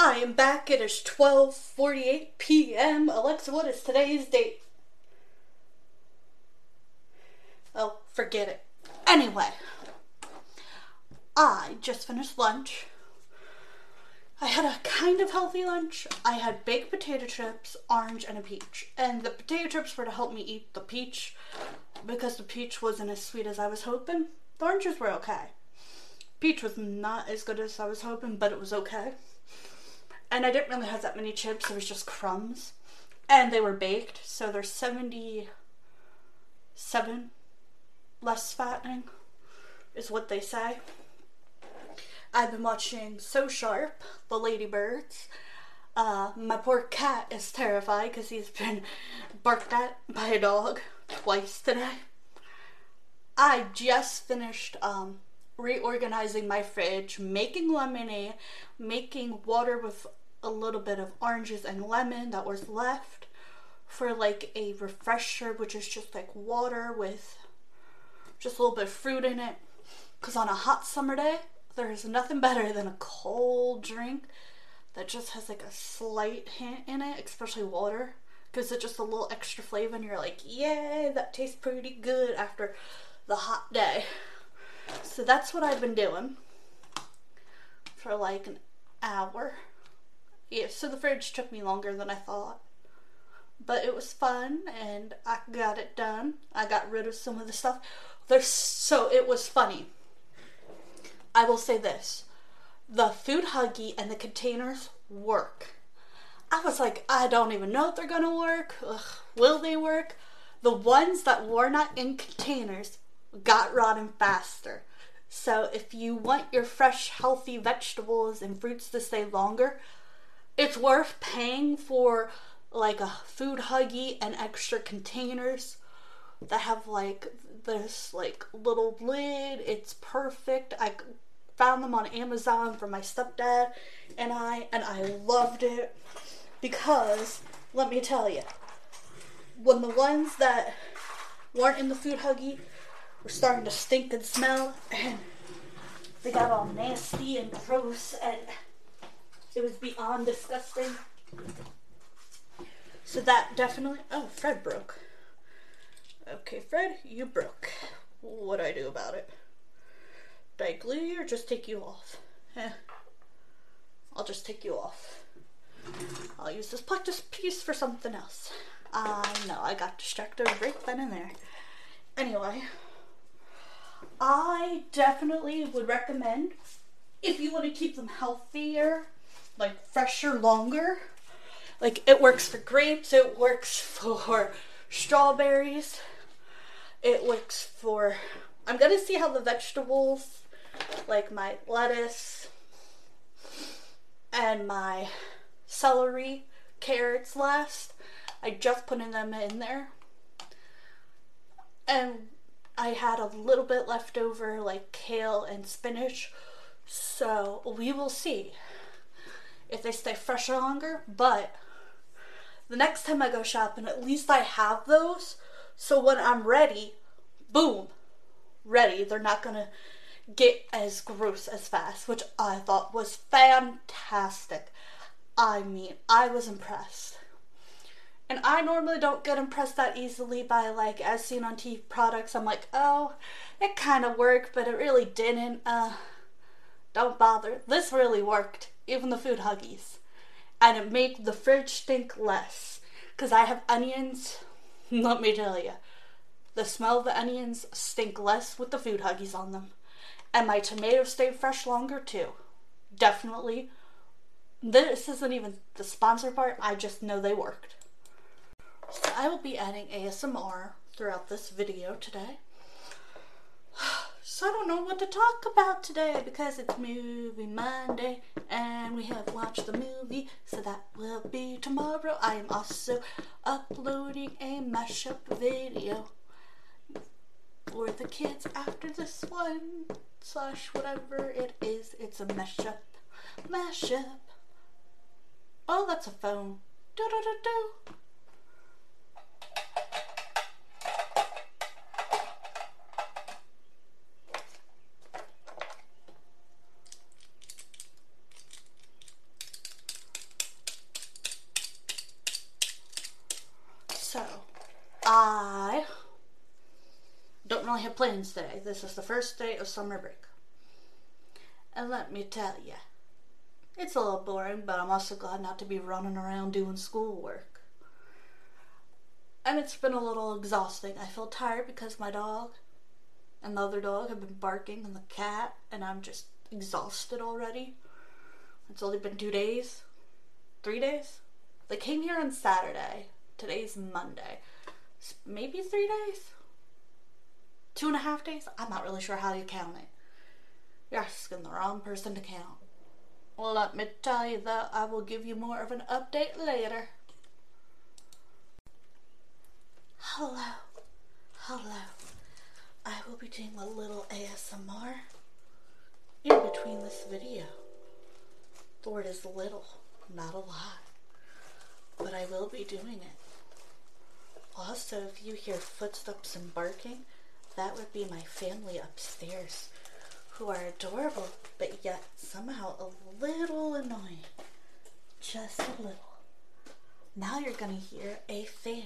I am back. It is 12:48 p.m. Alexa, what is today's date? Oh, forget it. Anyway, I just finished lunch. I had a kind of healthy lunch. I had baked potato chips, orange, and a peach. And the potato chips were to help me eat the peach because the peach wasn't as sweet as I was hoping. The oranges were okay. Peach was not as good as I was hoping, but it was okay. And I didn't really have that many chips, it was just crumbs. And they were baked, so they're 77 less fattening, is what they say. I've been watching So Sharp, The Ladybirds. Uh, my poor cat is terrified because he's been barked at by a dog twice today. I just finished um, reorganizing my fridge, making lemonade, making water with a little bit of oranges and lemon that was left for like a refresher, which is just like water with just a little bit of fruit in it. Because on a hot summer day, there's nothing better than a cold drink that just has like a slight hint in it, especially water. Because it's just a little extra flavor, and you're like, yeah, that tastes pretty good after the hot day. So that's what I've been doing for like an hour. Yeah, so the fridge took me longer than I thought. But it was fun and I got it done. I got rid of some of the stuff. There's so it was funny. I will say this. The food huggy and the containers work. I was like, I don't even know if they're gonna work. Ugh, will they work? The ones that were not in containers got rotten faster. So if you want your fresh, healthy vegetables and fruits to stay longer, it's worth paying for like a food huggy and extra containers that have like this like little lid. It's perfect. I found them on Amazon for my stepdad and I and I loved it because let me tell you when the ones that weren't in the food huggy were starting to stink and smell and they got all nasty and gross and it was beyond disgusting. So that definitely. Oh, Fred broke. Okay, Fred, you broke. What do I do about it? Do I glue you or just take you off? Eh. I'll just take you off. I'll use this practice piece for something else. I know, I got distracted right then and there. Anyway, I definitely would recommend if you want to keep them healthier like fresher longer. Like it works for grapes, it works for strawberries, it works for. I'm gonna see how the vegetables, like my lettuce and my celery, carrots last. I just putting them in there. And I had a little bit left over, like kale and spinach. So we will see if they stay fresher longer, but the next time I go shopping, at least I have those. So when I'm ready, boom, ready. They're not gonna get as gross as fast, which I thought was fantastic. I mean, I was impressed. And I normally don't get impressed that easily by like as seen on TV products. I'm like, oh, it kind of worked, but it really didn't. Uh, don't bother. This really worked even the food huggies. And it made the fridge stink less. Because I have onions, let me tell you, the smell of the onions stink less with the food huggies on them. And my tomatoes stay fresh longer too. Definitely. This isn't even the sponsor part, I just know they worked. So I will be adding ASMR throughout this video today. So I don't know what to talk about today because it's Movie Monday and we have watched the movie, so that will be tomorrow. I am also uploading a mashup video for the kids after this one, slash whatever it is. It's a mashup. Mashup. Oh, that's a phone. Do do do do. I don't really have plans today. This is the first day of summer break. And let me tell you, it's a little boring, but I'm also glad not to be running around doing schoolwork. And it's been a little exhausting. I feel tired because my dog and the other dog have been barking and the cat, and I'm just exhausted already. It's only been two days, three days. They came here on Saturday. Today's Monday. Maybe three days? Two and a half days? I'm not really sure how you count it. You're asking the wrong person to count. Well, let me tell you though, I will give you more of an update later. Hello. Hello. I will be doing a little ASMR in between this video. The word is little, not a lot. But I will be doing it. Also, if you hear footsteps and barking, that would be my family upstairs, who are adorable, but yet somehow a little annoying. Just a little. Now you're gonna hear a fan.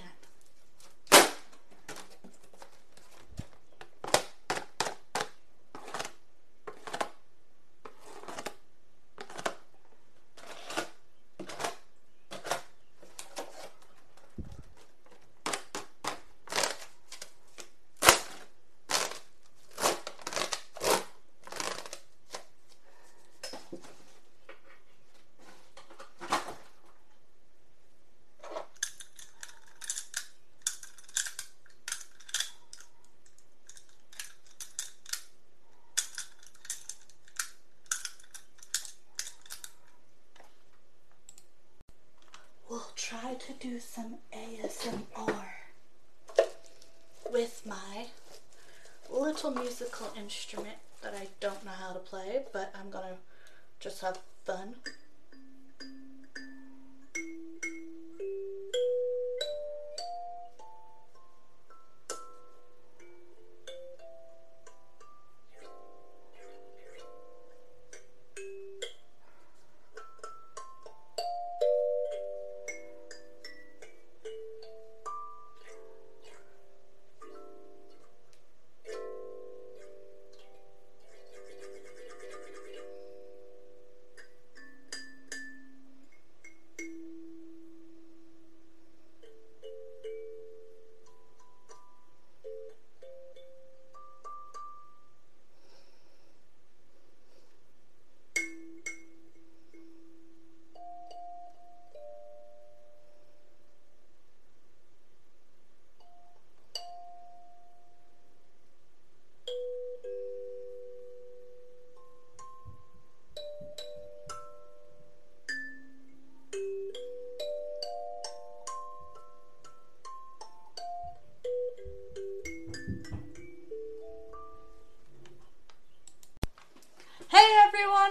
We'll try to do some ASMR with my little musical instrument that I don't know how to play, but I'm gonna just have fun.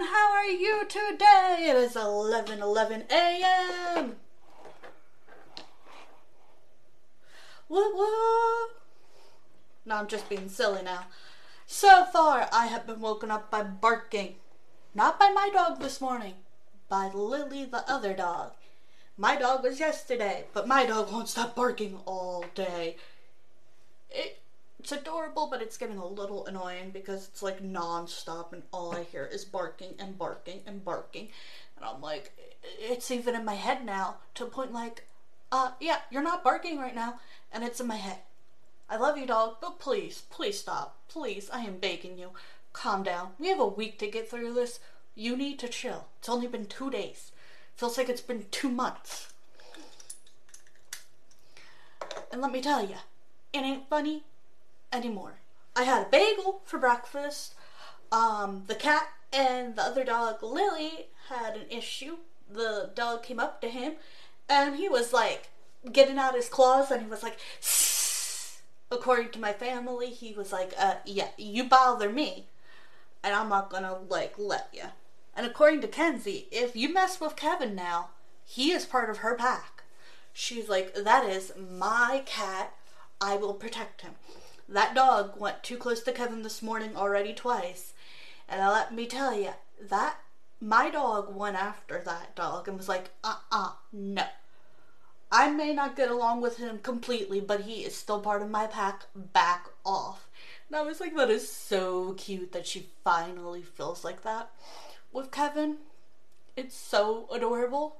How are you today? It is 11 11 a.m. Woo woo! No, I'm just being silly now. So far, I have been woken up by barking. Not by my dog this morning, by Lily, the other dog. My dog was yesterday, but my dog won't stop barking all day. It, it's adorable, but it's getting a little annoying because it's like non-stop and all I hear is barking and barking and barking. And I'm like, it's even in my head now to a point like, uh, yeah, you're not barking right now. And it's in my head. I love you, dog, but please, please stop. Please, I am begging you. Calm down. We have a week to get through this. You need to chill. It's only been two days. Feels like it's been two months. And let me tell you, it ain't funny anymore. I had a bagel for breakfast. Um, the cat and the other dog, Lily, had an issue. The dog came up to him and he was like getting out his claws and he was like, according to my family, he was like, uh, yeah, you bother me and I'm not gonna like let you. And according to Kenzie, if you mess with Kevin now, he is part of her pack. She's like, that is my cat. I will protect him. That dog went too close to Kevin this morning already twice. And let me tell you, that my dog went after that dog and was like, uh uh no. I may not get along with him completely, but he is still part of my pack. Back off. And I was like, that is so cute that she finally feels like that with Kevin. It's so adorable.